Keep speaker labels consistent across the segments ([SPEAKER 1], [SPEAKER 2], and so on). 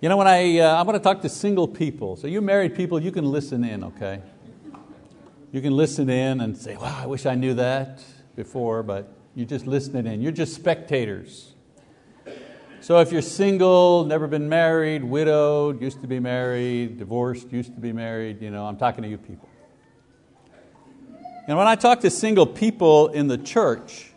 [SPEAKER 1] You know, when I, uh, I'm going to talk to single people. So you married people, you can listen in, okay? You can listen in and say, wow, I wish I knew that before, but you're just listening in. You're just spectators. So if you're single, never been married, widowed, used to be married, divorced, used to be married, you know, I'm talking to you people. And when I talk to single people in the church,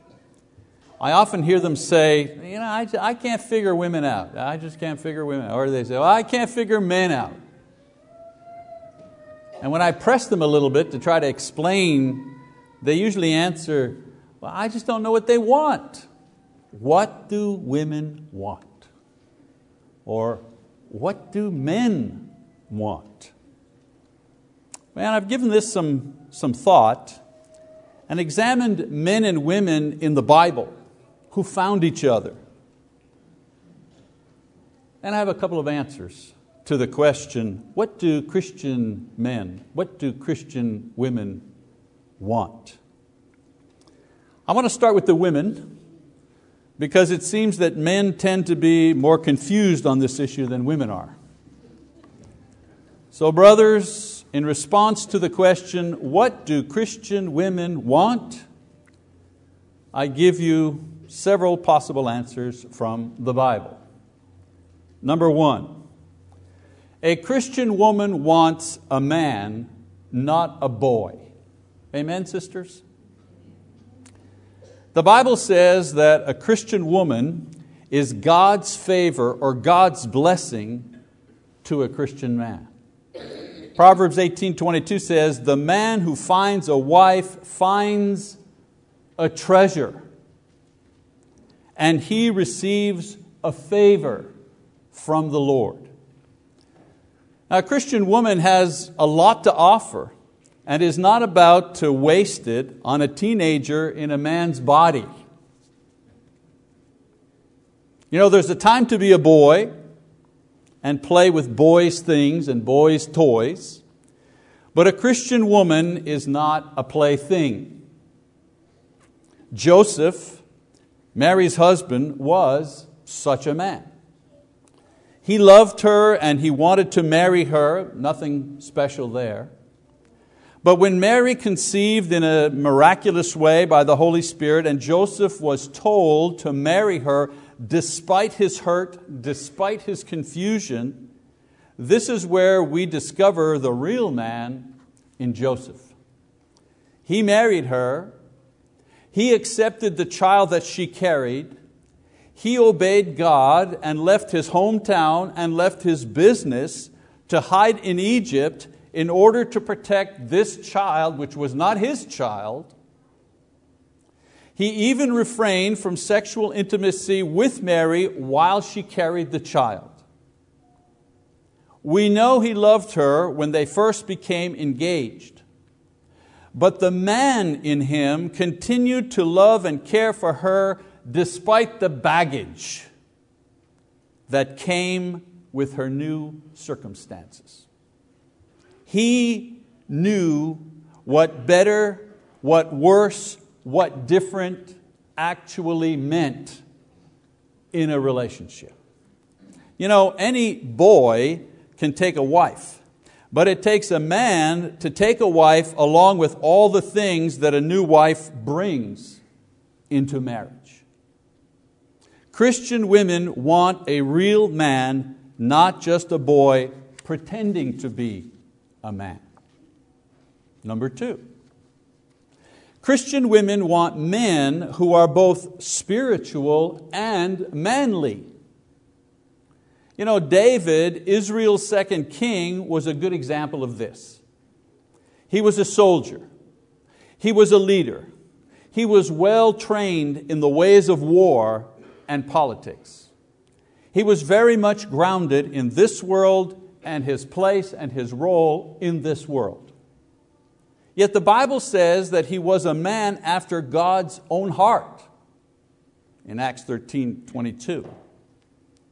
[SPEAKER 1] I often hear them say, you know, I, I can't figure women out. I just can't figure women out. Or they say, well, I can't figure men out. And when I press them a little bit to try to explain, they usually answer, well, I just don't know what they want. What do women want? Or what do men want? Man, I've given this some, some thought and examined men and women in the Bible who found each other. And I have a couple of answers to the question what do Christian men, what do Christian women want? I want to start with the women because it seems that men tend to be more confused on this issue than women are. So, brothers, in response to the question, what do Christian women want? I give you several possible answers from the Bible. Number one, a Christian woman wants a man, not a boy. Amen, sisters? The Bible says that a Christian woman is God's favor or God's blessing to a Christian man. Proverbs 18:22 says, "The man who finds a wife finds a treasure." And he receives a favor from the Lord. Now, a Christian woman has a lot to offer and is not about to waste it on a teenager in a man's body. You know, there's a time to be a boy and play with boys' things and boys' toys, but a Christian woman is not a plaything. Joseph Mary's husband was such a man. He loved her and he wanted to marry her, nothing special there. But when Mary conceived in a miraculous way by the Holy Spirit, and Joseph was told to marry her despite his hurt, despite his confusion, this is where we discover the real man in Joseph. He married her he accepted the child that she carried. He obeyed God and left his hometown and left his business to hide in Egypt in order to protect this child, which was not his child. He even refrained from sexual intimacy with Mary while she carried the child. We know he loved her when they first became engaged. But the man in him continued to love and care for her despite the baggage that came with her new circumstances. He knew what better, what worse, what different actually meant in a relationship. You know, any boy can take a wife but it takes a man to take a wife along with all the things that a new wife brings into marriage. Christian women want a real man, not just a boy pretending to be a man. Number two, Christian women want men who are both spiritual and manly. You know, David, Israel's second king, was a good example of this. He was a soldier, he was a leader, he was well trained in the ways of war and politics. He was very much grounded in this world and his place and his role in this world. Yet the Bible says that he was a man after God's own heart in Acts 13 22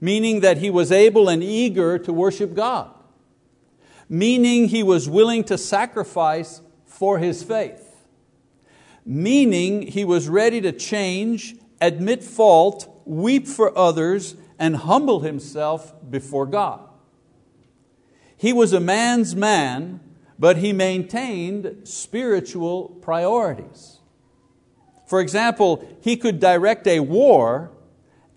[SPEAKER 1] meaning that he was able and eager to worship God, meaning he was willing to sacrifice for his faith, meaning he was ready to change, admit fault, weep for others, and humble himself before God. He was a man's man, but he maintained spiritual priorities. For example, he could direct a war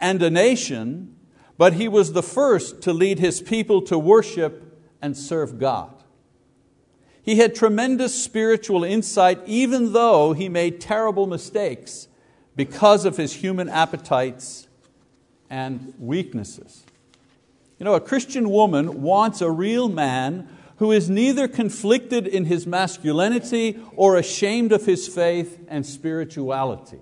[SPEAKER 1] and a nation, but he was the first to lead his people to worship and serve God. He had tremendous spiritual insight, even though he made terrible mistakes because of his human appetites and weaknesses. You know, a Christian woman wants a real man who is neither conflicted in his masculinity or ashamed of his faith and spirituality.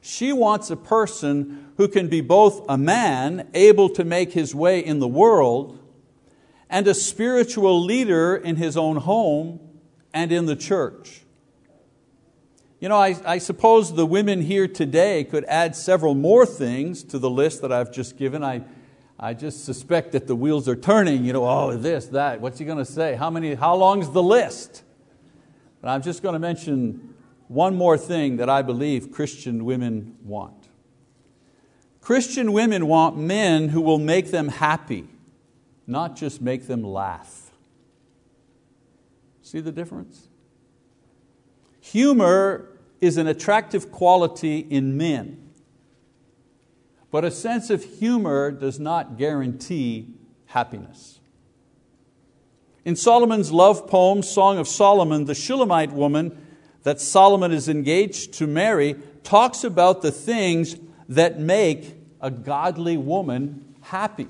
[SPEAKER 1] She wants a person who can be both a man able to make his way in the world and a spiritual leader in his own home and in the church. You know, I, I, suppose the women here today could add several more things to the list that I've just given. I, I just suspect that the wheels are turning, you know, oh, this, that, what's he going to say? How, many, how long's the list? But I'm just going to mention one more thing that I believe Christian women want. Christian women want men who will make them happy not just make them laugh. See the difference? Humor is an attractive quality in men, but a sense of humor does not guarantee happiness. In Solomon's love poem, Song of Solomon, the Shulamite woman that Solomon is engaged to marry talks about the things that make a godly woman happy.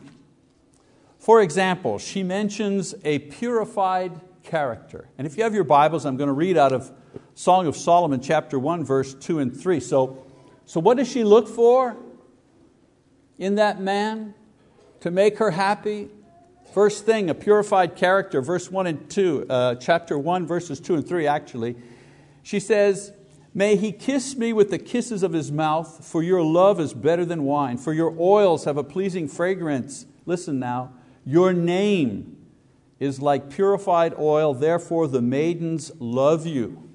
[SPEAKER 1] For example, she mentions a purified character. And if you have your Bibles, I'm going to read out of Song of Solomon, chapter 1, verse 2 and 3. So, so what does she look for in that man to make her happy? First thing, a purified character, verse 1 and 2, uh, chapter 1, verses 2 and 3 actually. She says, May he kiss me with the kisses of his mouth, for your love is better than wine, for your oils have a pleasing fragrance. Listen now your name is like purified oil, therefore the maidens love you.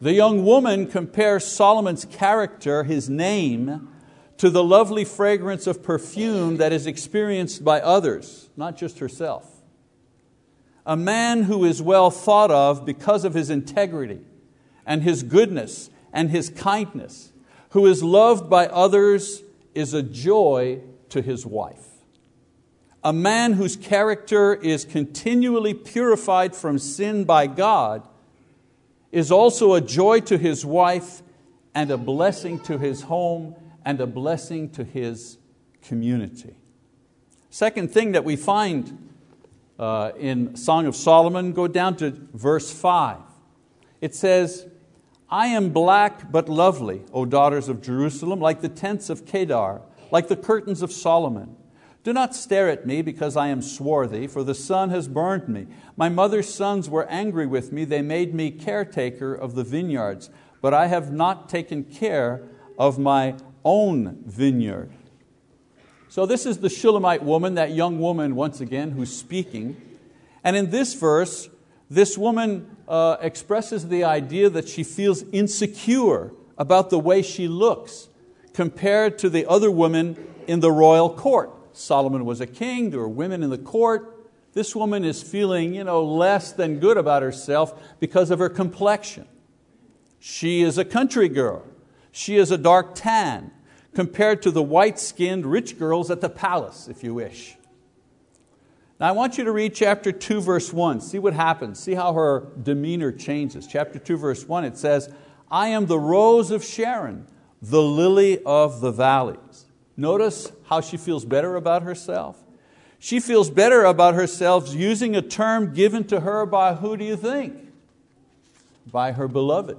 [SPEAKER 1] The young woman compares Solomon's character, his name, to the lovely fragrance of perfume that is experienced by others, not just herself. A man who is well thought of because of his integrity and his goodness and his kindness, who is loved by others, is a joy to his wife. A man whose character is continually purified from sin by God is also a joy to his wife and a blessing to his home and a blessing to his community. Second thing that we find uh, in Song of Solomon, go down to verse 5. It says, I am black but lovely, O daughters of Jerusalem, like the tents of Kedar, like the curtains of Solomon. Do not stare at me because I am swarthy, for the sun has burned me. My mother's sons were angry with me. They made me caretaker of the vineyards, but I have not taken care of my own vineyard. So, this is the Shulamite woman, that young woman, once again, who's speaking. And in this verse, this woman uh, expresses the idea that she feels insecure about the way she looks compared to the other women in the royal court. Solomon was a king, there were women in the court. This woman is feeling you know, less than good about herself because of her complexion. She is a country girl. She is a dark tan compared to the white skinned rich girls at the palace, if you wish. Now I want you to read chapter 2, verse 1. See what happens. See how her demeanor changes. Chapter 2, verse 1, it says, I am the rose of Sharon, the lily of the valleys. Notice how she feels better about herself. She feels better about herself using a term given to her by who do you think? By her beloved.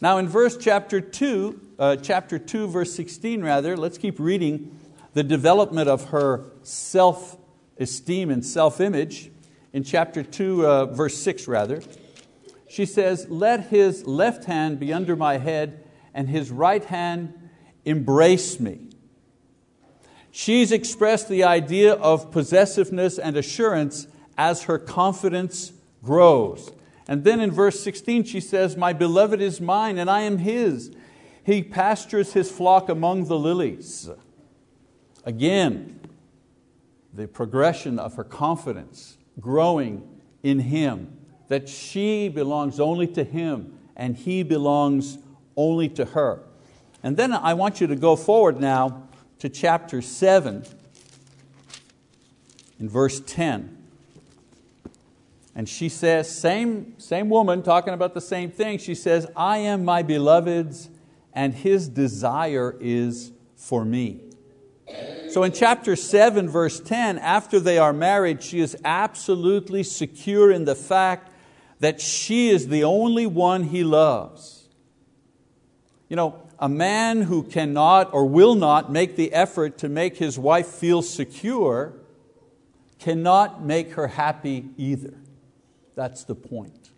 [SPEAKER 1] Now in verse chapter 2, uh, chapter 2, verse 16 rather, let's keep reading the development of her self-esteem and self-image. In chapter 2, uh, verse 6 rather, she says, Let his left hand be under my head and his right hand embrace me. She's expressed the idea of possessiveness and assurance as her confidence grows. And then in verse 16 she says, My beloved is mine and I am his. He pastures his flock among the lilies. Again, the progression of her confidence growing in Him, that she belongs only to Him and He belongs only to her. And then I want you to go forward now to chapter 7 in verse 10. And she says, same, same woman talking about the same thing, she says, I am my beloved's and his desire is for me. So in chapter 7, verse 10, after they are married, she is absolutely secure in the fact that she is the only one he loves. You know, a man who cannot or will not make the effort to make his wife feel secure cannot make her happy either. That's the point.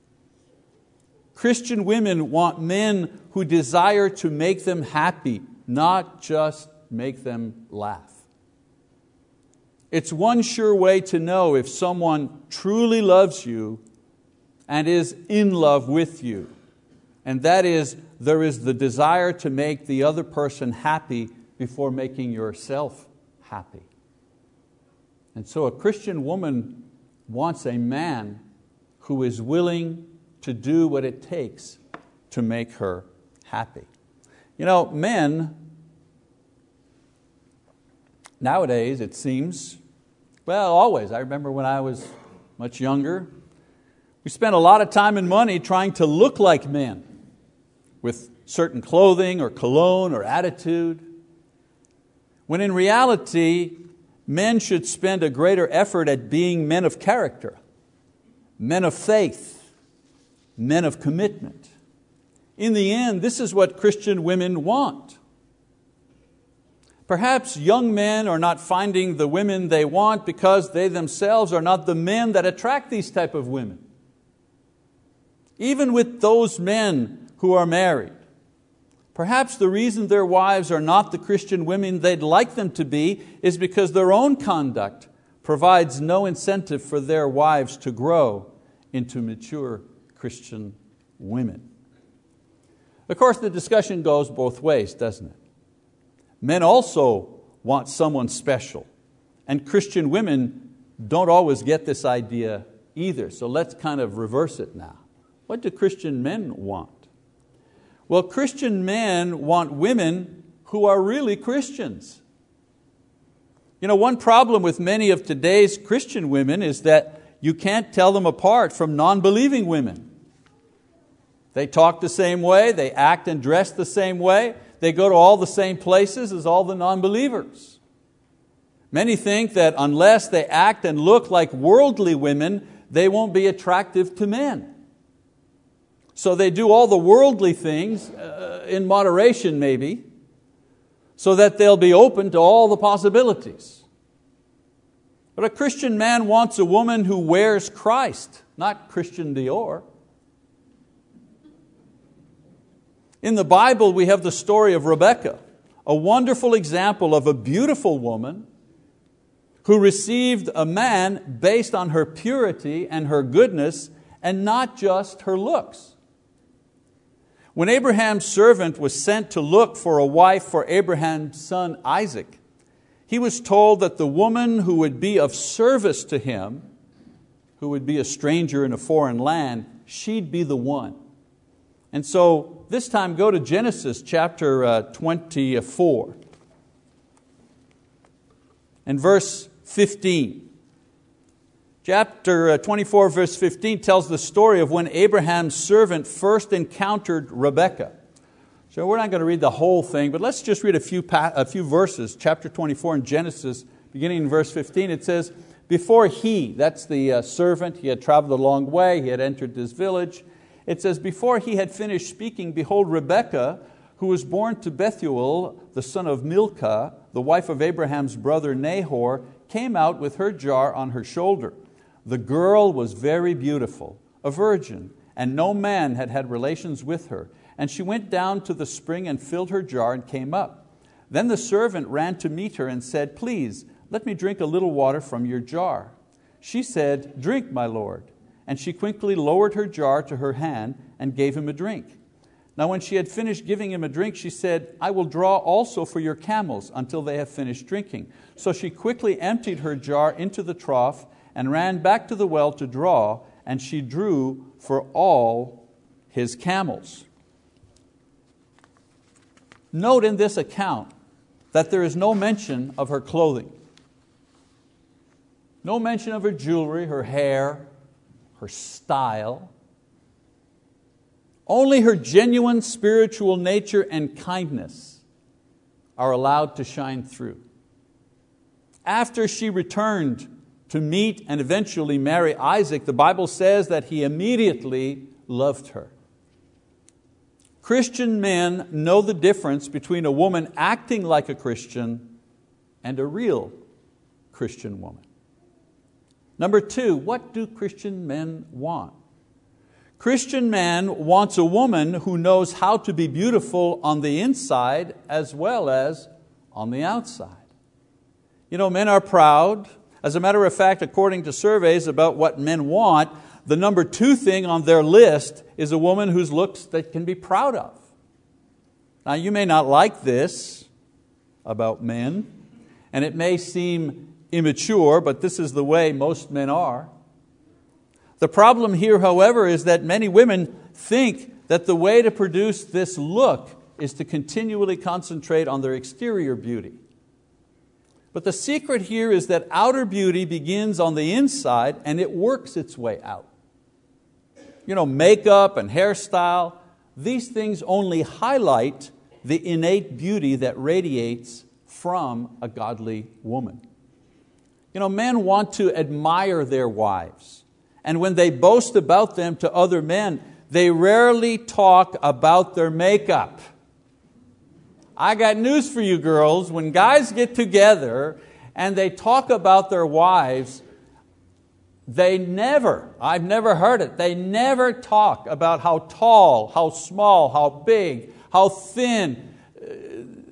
[SPEAKER 1] Christian women want men who desire to make them happy, not just make them laugh. It's one sure way to know if someone truly loves you and is in love with you, and that is there is the desire to make the other person happy before making yourself happy. And so a Christian woman wants a man who is willing to do what it takes to make her happy. You know, men, nowadays it seems, well, always, I remember when I was much younger, we spent a lot of time and money trying to look like men with certain clothing or cologne or attitude, when in reality, men should spend a greater effort at being men of character, men of faith, men of commitment. In the end, this is what Christian women want. Perhaps young men are not finding the women they want because they themselves are not the men that attract these type of women. Even with those men who are married, Perhaps the reason their wives are not the Christian women they'd like them to be is because their own conduct provides no incentive for their wives to grow into mature Christian women. Of course, the discussion goes both ways, doesn't it? Men also want someone special, and Christian women don't always get this idea either. So let's kind of reverse it now. What do Christian men want? Well, Christian men want women who are really Christians. You know, one problem with many of today's Christian women is that you can't tell them apart from non believing women. They talk the same way, they act and dress the same way, they go to all the same places as all the non believers. Many think that unless they act and look like worldly women, they won't be attractive to men. So they do all the worldly things uh, in moderation, maybe, so that they'll be open to all the possibilities. But a Christian man wants a woman who wears Christ, not Christian Dior. In the Bible, we have the story of Rebecca, a wonderful example of a beautiful woman who received a man based on her purity and her goodness and not just her looks. When Abraham's servant was sent to look for a wife for Abraham's son Isaac, he was told that the woman who would be of service to him, who would be a stranger in a foreign land, she'd be the one. And so this time go to Genesis chapter uh, 24 and verse 15. Chapter uh, 24, verse 15 tells the story of when Abraham's servant first encountered Rebekah. So we're not going to read the whole thing, but let's just read a few, a few verses. Chapter 24 in Genesis, beginning in verse 15, it says, Before he, that's the uh, servant, he had traveled a long way, he had entered this village. It says, Before he had finished speaking, behold, Rebekah, who was born to Bethuel, the son of Milcah, the wife of Abraham's brother Nahor, came out with her jar on her shoulder. The girl was very beautiful, a virgin, and no man had had relations with her. And she went down to the spring and filled her jar and came up. Then the servant ran to meet her and said, Please, let me drink a little water from your jar. She said, Drink, my lord. And she quickly lowered her jar to her hand and gave him a drink. Now, when she had finished giving him a drink, she said, I will draw also for your camels until they have finished drinking. So she quickly emptied her jar into the trough and ran back to the well to draw, and she drew for all his camels. Note in this account that there is no mention of her clothing. No mention of her jewelry, her hair, her style. Only her genuine spiritual nature and kindness are allowed to shine through. After she returned to meet and eventually marry Isaac, the Bible says that he immediately loved her. Christian men know the difference between a woman acting like a Christian and a real Christian woman. Number two, what do Christian men want? Christian man wants a woman who knows how to be beautiful on the inside as well as on the outside. You know, men are proud. As a matter of fact, according to surveys about what men want, the number two thing on their list is a woman whose looks they can be proud of. Now, you may not like this about men, and it may seem immature, but this is the way most men are. The problem here, however, is that many women think that the way to produce this look is to continually concentrate on their exterior beauty. But the secret here is that outer beauty begins on the inside and it works its way out. You know, makeup and hairstyle, these things only highlight the innate beauty that radiates from a godly woman. You know, men want to admire their wives, and when they boast about them to other men, they rarely talk about their makeup. I got news for you girls. When guys get together and they talk about their wives, they never, I've never heard it, they never talk about how tall, how small, how big, how thin,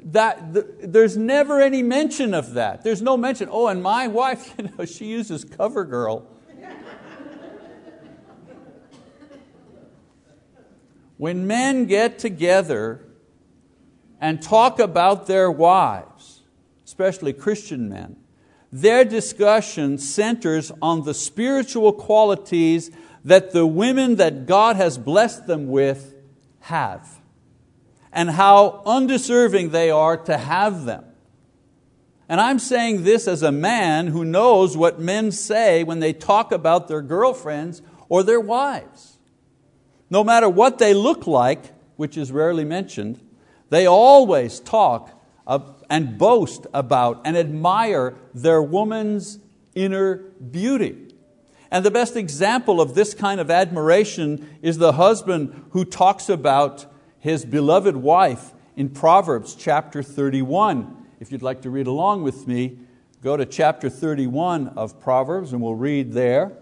[SPEAKER 1] that, the, there's never any mention of that. There's no mention, oh, and my wife, you know, she uses CoverGirl. when men get together and talk about their wives, especially Christian men, their discussion centers on the spiritual qualities that the women that God has blessed them with have and how undeserving they are to have them. And I'm saying this as a man who knows what men say when they talk about their girlfriends or their wives. No matter what they look like, which is rarely mentioned, they always talk and boast about and admire their woman's inner beauty. And the best example of this kind of admiration is the husband who talks about his beloved wife in Proverbs chapter 31. If you'd like to read along with me, go to chapter 31 of Proverbs and we'll read there.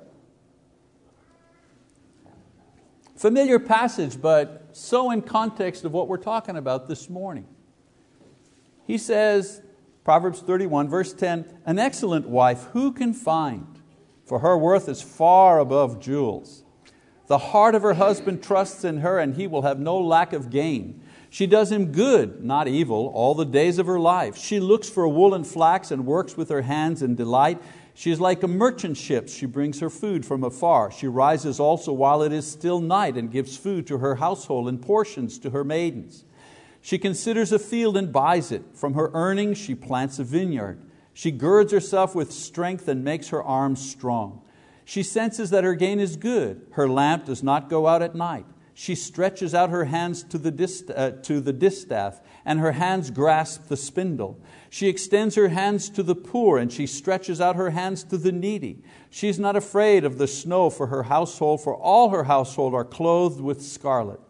[SPEAKER 1] Familiar passage, but so in context of what we're talking about this morning. He says, Proverbs 31, verse 10, An excellent wife who can find? For her worth is far above jewels. The heart of her husband trusts in her, and he will have no lack of gain. She does him good, not evil, all the days of her life. She looks for wool and flax and works with her hands in delight. She is like a merchant ship. She brings her food from afar. She rises also while it is still night and gives food to her household and portions to her maidens. She considers a field and buys it. From her earnings, she plants a vineyard. She girds herself with strength and makes her arms strong. She senses that her gain is good. Her lamp does not go out at night. She stretches out her hands to the, dist- uh, to the distaff, and her hands grasp the spindle. She extends her hands to the poor, and she stretches out her hands to the needy. She is not afraid of the snow for her household, for all her household are clothed with scarlet.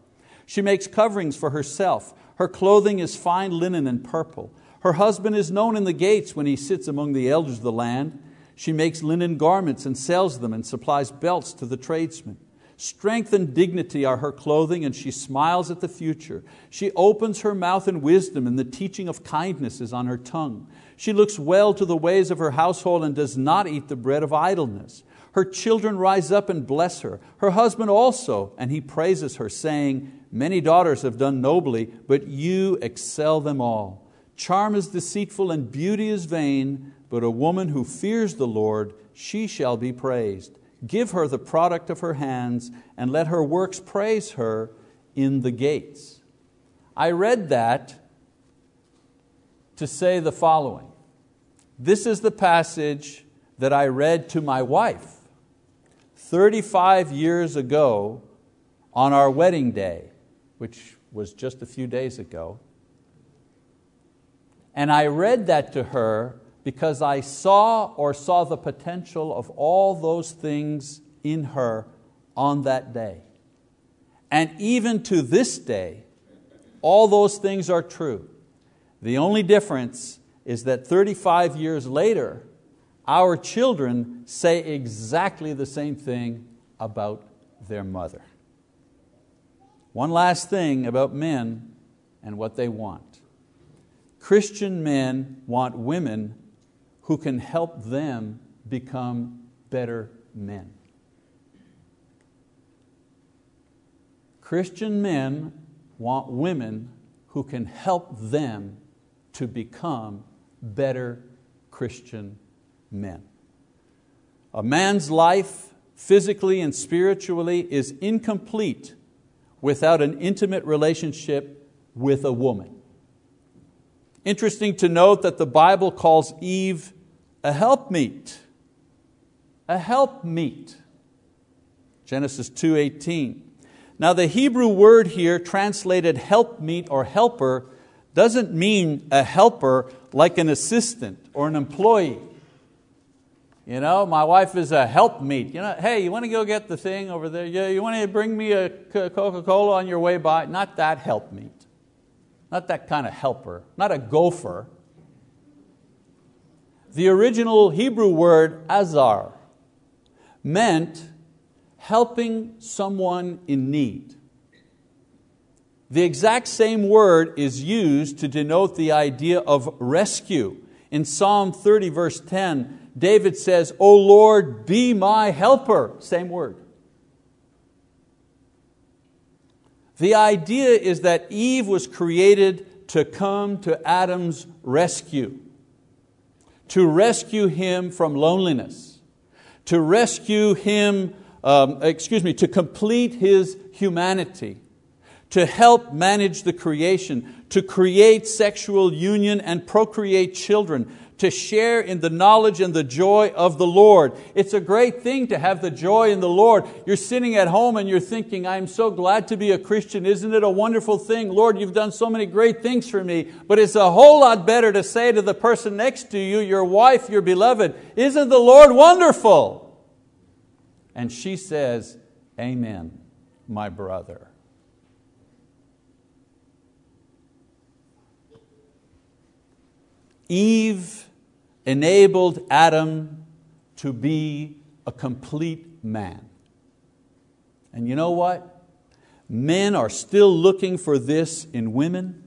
[SPEAKER 1] She makes coverings for herself. Her clothing is fine linen and purple. Her husband is known in the gates when he sits among the elders of the land. She makes linen garments and sells them and supplies belts to the tradesmen. Strength and dignity are her clothing, and she smiles at the future. She opens her mouth in wisdom, and the teaching of kindness is on her tongue. She looks well to the ways of her household and does not eat the bread of idleness. Her children rise up and bless her, her husband also, and he praises her, saying, Many daughters have done nobly, but you excel them all. Charm is deceitful and beauty is vain, but a woman who fears the Lord, she shall be praised. Give her the product of her hands, and let her works praise her in the gates. I read that to say the following. This is the passage that I read to my wife 35 years ago on our wedding day, which was just a few days ago. And I read that to her because I saw or saw the potential of all those things in her on that day. And even to this day, all those things are true. The only difference is that 35 years later, our children say exactly the same thing about their mother. One last thing about men and what they want. Christian men want women who can help them become better men. Christian men want women who can help them to become better Christian men. A man's life, physically and spiritually, is incomplete without an intimate relationship with a woman. Interesting to note that the Bible calls Eve a helpmeet. A helpmeet. Genesis 2:18. Now the Hebrew word here translated helpmeet or helper doesn't mean a helper like an assistant or an employee. You know, my wife is a helpmeet. You know, hey, you want to go get the thing over there? Yeah, you want to bring me a Coca-Cola on your way by? Not that helpmeet. Not that kind of helper. Not a gopher. The original Hebrew word azar meant helping someone in need. The exact same word is used to denote the idea of rescue. In Psalm 30, verse 10, David says, O Lord, be my helper. Same word. The idea is that Eve was created to come to Adam's rescue, to rescue him from loneliness, to rescue him, um, excuse me, to complete his humanity to help manage the creation, to create sexual union and procreate children, to share in the knowledge and the joy of the Lord. It's a great thing to have the joy in the Lord. You're sitting at home and you're thinking, I'm so glad to be a Christian. Isn't it a wonderful thing? Lord, you've done so many great things for me. But it's a whole lot better to say to the person next to you, your wife, your beloved, Isn't the Lord wonderful? And she says, Amen, my brother. Eve enabled Adam to be a complete man. And you know what? Men are still looking for this in women,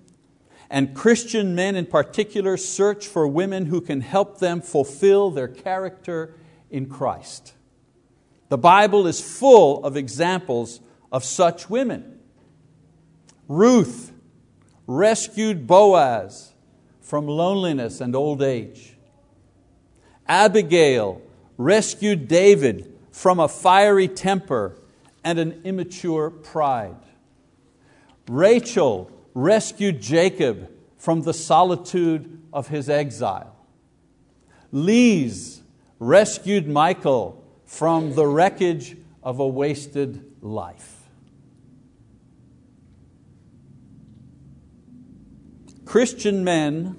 [SPEAKER 1] and Christian men in particular search for women who can help them fulfill their character in Christ. The Bible is full of examples of such women. Ruth rescued Boaz from loneliness and old age. Abigail rescued David from a fiery temper and an immature pride. Rachel rescued Jacob from the solitude of his exile. Lise rescued Michael from the wreckage of a wasted life. Christian men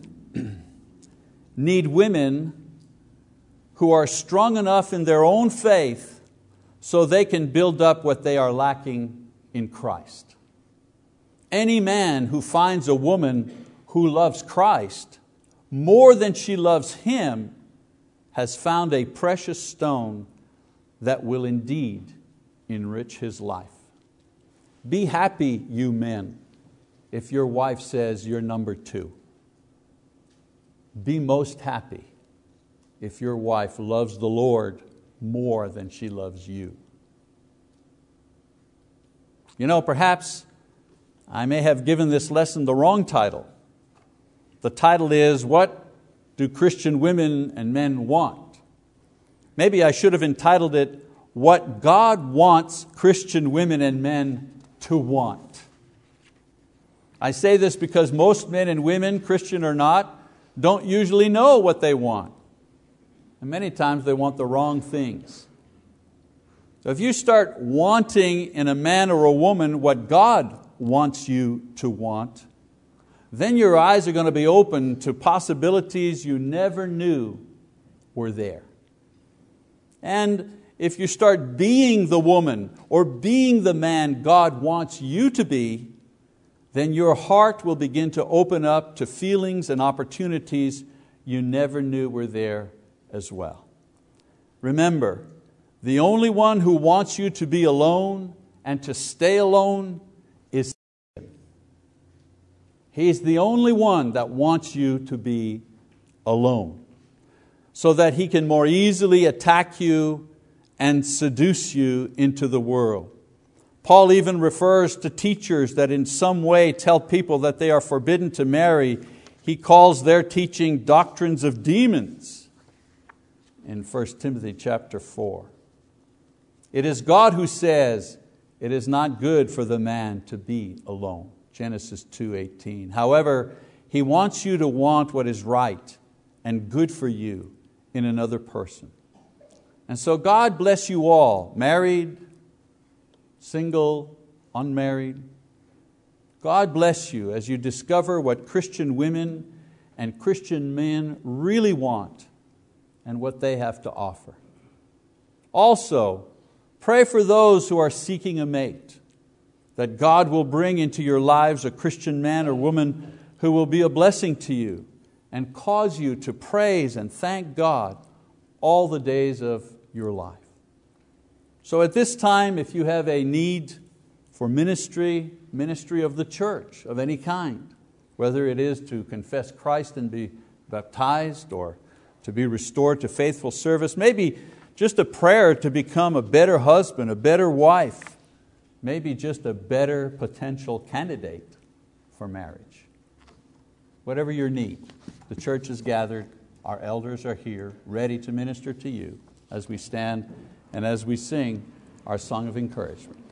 [SPEAKER 1] need women who are strong enough in their own faith so they can build up what they are lacking in Christ. Any man who finds a woman who loves Christ more than she loves him has found a precious stone that will indeed enrich his life. Be happy, you men if your wife says you're number two. Be most happy if your wife loves the Lord more than she loves you. You know, perhaps I may have given this lesson the wrong title. The title is What Do Christian Women and Men Want? Maybe I should have entitled it What God Wants Christian Women and Men to Want. I say this because most men and women, Christian or not, don't usually know what they want. And many times they want the wrong things. So if you start wanting in a man or a woman what God wants you to want, then your eyes are going to be open to possibilities you never knew were there. And if you start being the woman or being the man God wants you to be, then your heart will begin to open up to feelings and opportunities you never knew were there as well. Remember, the only one who wants you to be alone and to stay alone is Satan. He's the only one that wants you to be alone so that he can more easily attack you and seduce you into the world. Paul even refers to teachers that in some way tell people that they are forbidden to marry. He calls their teaching doctrines of demons in 1 Timothy chapter 4. It is God who says, It is not good for the man to be alone. Genesis 2:18. However, He wants you to want what is right and good for you in another person. And so God bless you all, married, single, unmarried. God bless you as you discover what Christian women and Christian men really want and what they have to offer. Also, Pray for those who are seeking a mate, that God will bring into your lives a Christian man or woman who will be a blessing to you and cause you to praise and thank God all the days of your life. So at this time, if you have a need for ministry, ministry of the church of any kind, whether it is to confess Christ and be baptized or to be restored to faithful service, maybe just a prayer to become a better husband, a better wife, maybe just a better potential candidate for marriage. Whatever your need, the church is gathered, our elders are here, ready to minister to you as we stand and as we sing our song of encouragement.